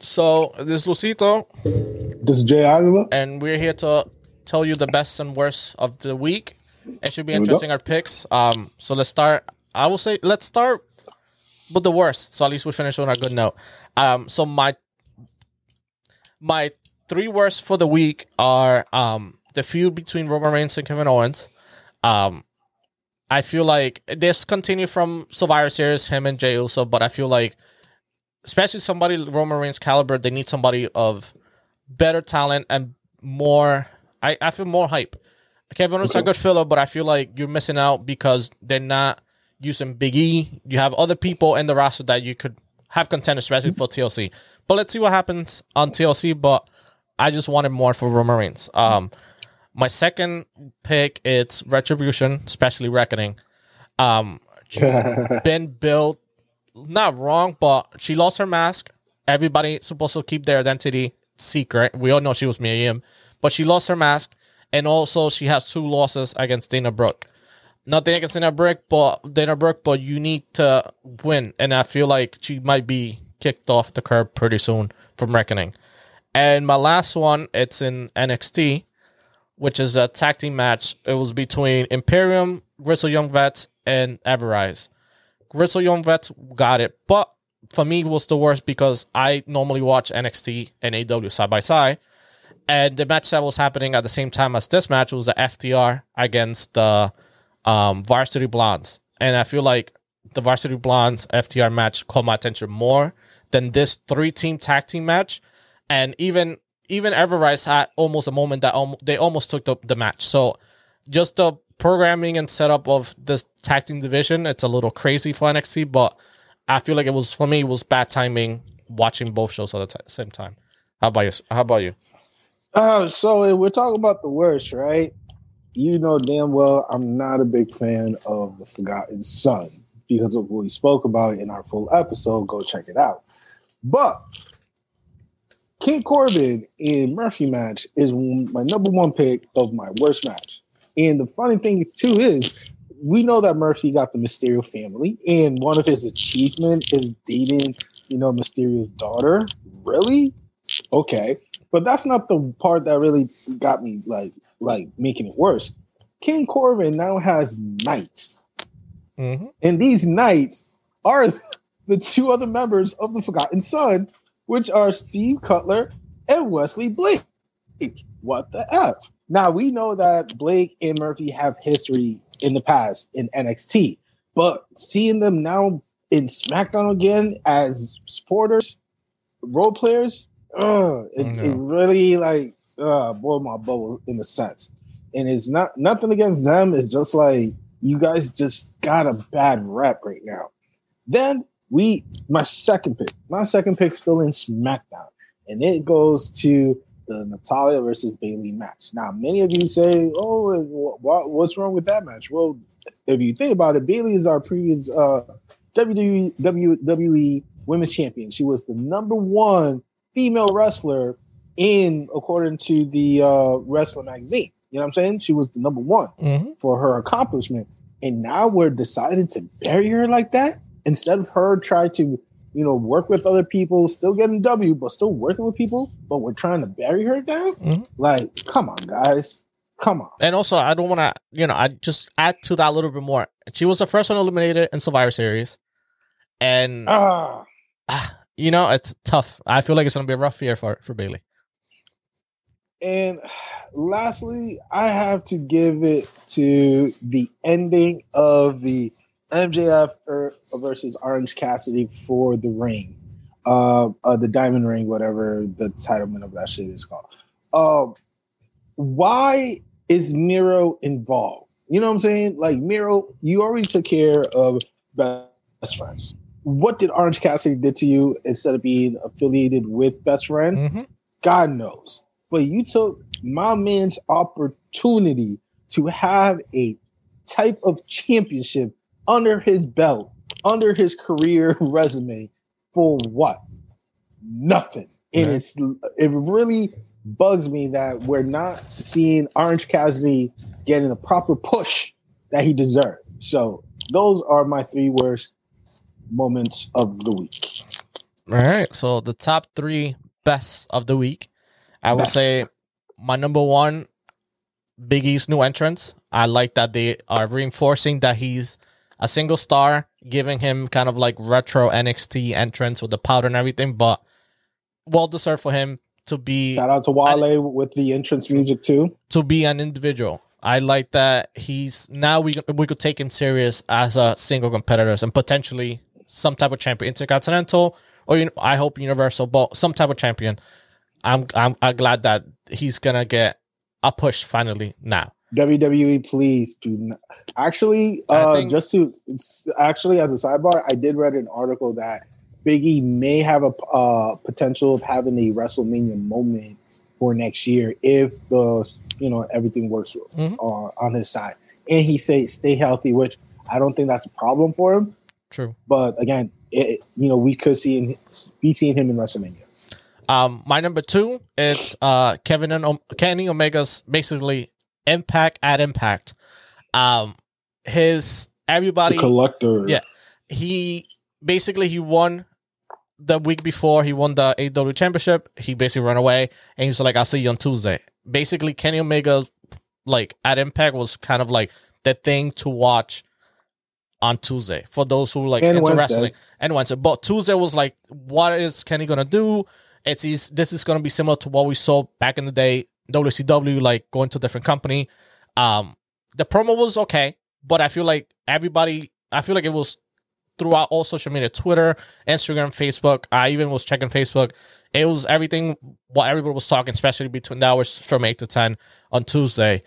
So this is Lucito, This is Jay Aguilar. and we're here to tell you the best and worst of the week. It should be Here interesting our picks. Um, so let's start. I will say let's start with the worst. So at least we finish on a good note. Um, so my my three worst for the week are um the feud between Roman Reigns and Kevin Owens. Um, I feel like this continue from Survivor Series, him and Jey Uso, but I feel like especially somebody Roman Reigns caliber, they need somebody of better talent and more. I, I feel more hype. Kevin Owens is a good filler, but I feel like you're missing out because they're not using Big E. You have other people in the roster that you could have contenders, especially for TLC. But let's see what happens on TLC. But I just wanted more for Roman Reigns. Um, my second pick it's Retribution, especially Reckoning. Um, she's been built not wrong, but she lost her mask. Everybody supposed to keep their identity secret. We all know she was Mia Yim, but she lost her mask, and also she has two losses against Dana Brooke. Nothing against Dana Brooke, but Dana Brooke, but you need to win, and I feel like she might be kicked off the curb pretty soon from Reckoning. And my last one, it's in NXT, which is a tag team match. It was between Imperium, Grizzled Young Vets, and Ever-Rise. Grizzled Young Vets got it, but for me it was the worst because I normally watch NXT and AEW side by side, and the match that was happening at the same time as this match was the FTR against the um, Varsity Blondes, and I feel like the Varsity Blondes FTR match caught my attention more than this three team tag team match, and even even Ever-Rise had almost a moment that almo- they almost took the, the match. So just the programming and setup of this tag team division, it's a little crazy for NXT, but I feel like it was for me it was bad timing watching both shows at the ti- same time. How about you? How about you? Uh, so we're talking about the worst, right? You know damn well I'm not a big fan of the Forgotten Son because of what we spoke about in our full episode. Go check it out. But King Corbin in Murphy match is my number one pick of my worst match. And the funny thing is too is we know that Murphy got the Mysterio family, and one of his achievements is dating, you know, Mysterio's daughter. Really? Okay but that's not the part that really got me like like making it worse. King Corbin now has knights, Mm-hmm. and these knights are the two other members of the Forgotten Son, which are Steve Cutler and Wesley Blake. What the f? Now we know that Blake and Murphy have history in the past in NXT, but seeing them now in SmackDown again as supporters, role players, uh, it, it really like uh boiled my bubble in a sense. And it's not nothing against them. It's just like you guys just got a bad rep right now. Then we my second pick, my second pick still in SmackDown, and it goes to the Natalya versus Bayley match. Now, many of you say, "Oh, what, what's wrong with that match?" Well, if you think about it, Bayley is our previous uh, WWE, WWE Women's Champion. She was the number one female wrestler in, according to the uh, Wrestler magazine. You know what I'm saying? She was the number one Mm-hmm. for her accomplishment. And now we're deciding to bury her like that instead of her try to, you know, work with other people, still getting W, but still working with people, but we're trying to bury her down. Mhm. Like, come on, guys. Come on. And also, I don't want to, you know, I just add to that a little bit more. She was the first one eliminated in Survivor Series, and ah, you know, it's tough. I feel like it's gonna be a rough year for for Bayley. and lastly, I have to give it to the ending of the MJF er- versus Orange Cassidy for the ring, uh, uh, the Diamond Ring, whatever the titlement of that shit is called. Um, why is Miro involved? You know what I'm saying? Like Miro, you already took care of best friends. What did Orange Cassidy did to you instead of being affiliated with best friend? Mm-hmm. God knows. But you took my man's opportunity to have a type of championship under his belt, under his career resume for what? Nothing. And Right. it's it really bugs me that we're not seeing Orange Cassidy getting a proper push that he deserved. So those are my three worst moments of the week. All right. So the top three best of the week. I would Best. say my number one, Big E's new entrance. I like that they are reinforcing that he's a single star, giving him kind of like retro NXT entrance with the powder and everything, but well deserved for him to be Shout out to Wale with the entrance music too. to be an individual. I like that he's now we we could take him serious as a single competitor and potentially some type of champion, intercontinental or you know, I hope universal, but some type of champion. I'm I'm, I'm glad that he's gonna get a push finally now. WWE, please do not. Actually, uh, think- just to actually as a sidebar, I did read an article that Biggie may have a uh, potential of having a WrestleMania moment for next year if the you know everything works Mhm. uh, on his side, and he say stay healthy, which I don't think that's a problem for him. True. But again, it, you know we could see him, be seeing him in WrestleMania. Um, my number two is uh Kevin and Om- Kenny Omega's basically impact at impact. Um, his everybody collector, Yeah. he basically he won the week before he won the AEW championship. He basically ran away and he was like, "I'll see you on Tuesday." Basically, Kenny Omega, like at Impact, was kind of like the thing to watch on Tuesday for those who like And into Wednesday. wrestling and Wednesday. But Tuesday was like, what is Kenny gonna do? It's he's, this is gonna be similar to what we saw back in the day, WCW, like going to a different company. Um, the promo was okay, but I feel like everybody, I feel like it was throughout all social media, Twitter, Instagram, Facebook. I even was checking Facebook. It was everything what everybody was talking, especially between the hours from eight to ten on Tuesday.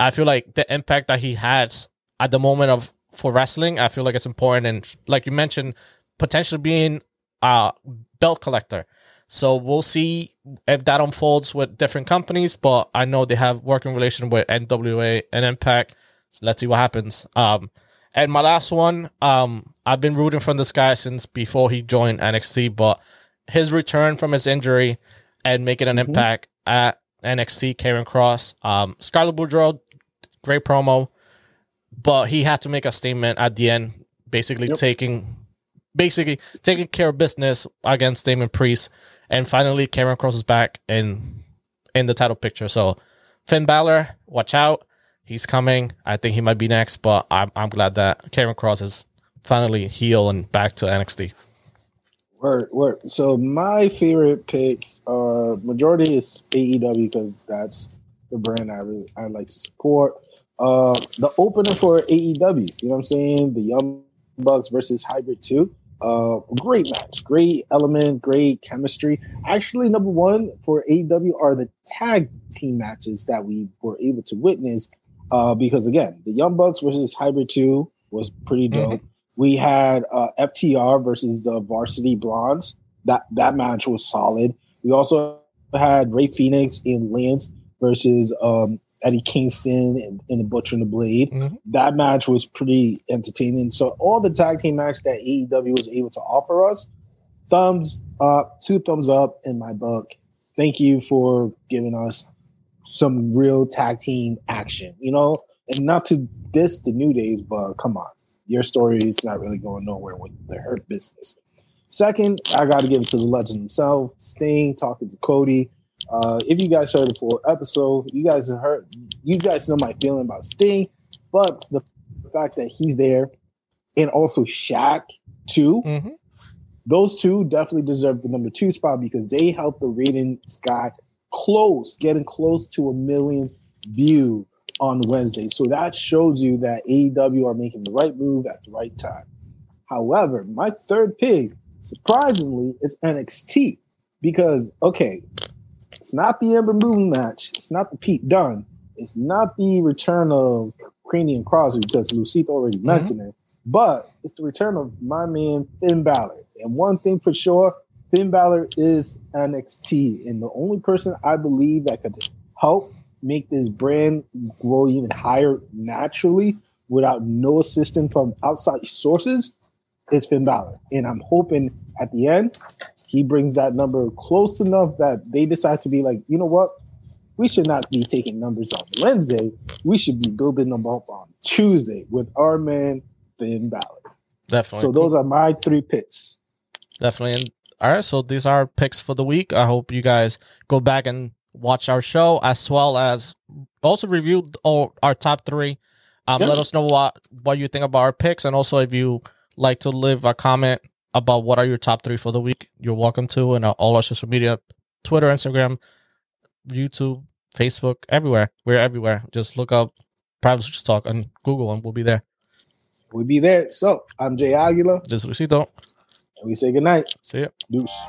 I feel like the impact that he has at the moment of for wrestling, I feel like it's important, and like you mentioned, potentially being a belt collector. So we'll see if that unfolds with different companies, but I know they have working relation with NWA and Impact. So let's see what happens. Um, and my last one, um, I've been rooting for this guy since before he joined NXT, but his return from his injury and making an Mhm. impact at NXT, Karrion Kross, um, Scarlett Bordeaux, great promo, but he had to make a statement at the end, basically Yep. taking, basically taking care of business against Damian Priest, and finally Karrion Kross is back in in the title picture. So Finn Balor, watch out. He's coming. I think he might be next, but I'm I'm glad that Karrion Kross is finally heel and back to NXT. Word, word. So my favorite picks are majority is AEW because that's the brand I really I like to support. Uh, the opener for AEW, you know what I'm saying? The Young Bucks versus Hybrid Two. Uh, great match, great element, great chemistry. Actually, number one for AEW are the tag team matches that we were able to witness. Uh, because again, the Young Bucks versus Hybrid Two was pretty dope. We had uh, FTR versus the Varsity Blondes. That that match was solid. We also had Rey Fenix and Lance versus um, Eddie Kingston and, and the Butcher and the Blade. Mhm. That match was pretty entertaining. So all the tag team match that AEW was able to offer us, thumbs up, two thumbs up in my book. Thank you for giving us some real tag team action. You know, and not to diss the New Days, but come on your story is not really going nowhere with the hurt business. Second, I got to give it to the legend himself, Sting, talking to Cody. Uh, if you guys heard the full episode, you guys have heard, you guys know my feeling about Sting, but the fact that he's there and also Shaq too, Mm-hmm. those two definitely deserve the number two spot because they helped the ratings got close, getting close to a million view on Wednesday. So that shows you that AEW are making the right move at the right time. However, my third pick, surprisingly, is NXT because okay, it's not the Ember Moon match, it's not the Pete Dunne, it's not the return of Creamy and Crosby because Lucito already Mhm. mentioned it, but it's the return of my man Finn Balor. And one thing for sure, Finn Balor is NXT, and the only person I believe that could help make this brand grow even higher naturally without no assistance from outside sources is Finn Balor. And I'm hoping at the end he brings that number close enough that they decide to be like, you know what? We should not be taking numbers on Wednesday. We should be building them up on Tuesday with our man Finn Balor. Definitely. So those are my three picks. Definitely. And all right, so these are picks for the week. I hope you guys go back and watch our show as well as also review our, our top three. Um, Yep. Let us know what what you think about our picks, and also if you like to leave a comment about what are your top three for the week, you're welcome to. And uh, all our social media, Twitter, Instagram, YouTube, Facebook, everywhere. We're everywhere. Just look up Private Switch Talk on Google, and we'll be there. We'll be there. So I'm Jay Aguilar, This is Luisito. and we say goodnight. See ya. Deuce.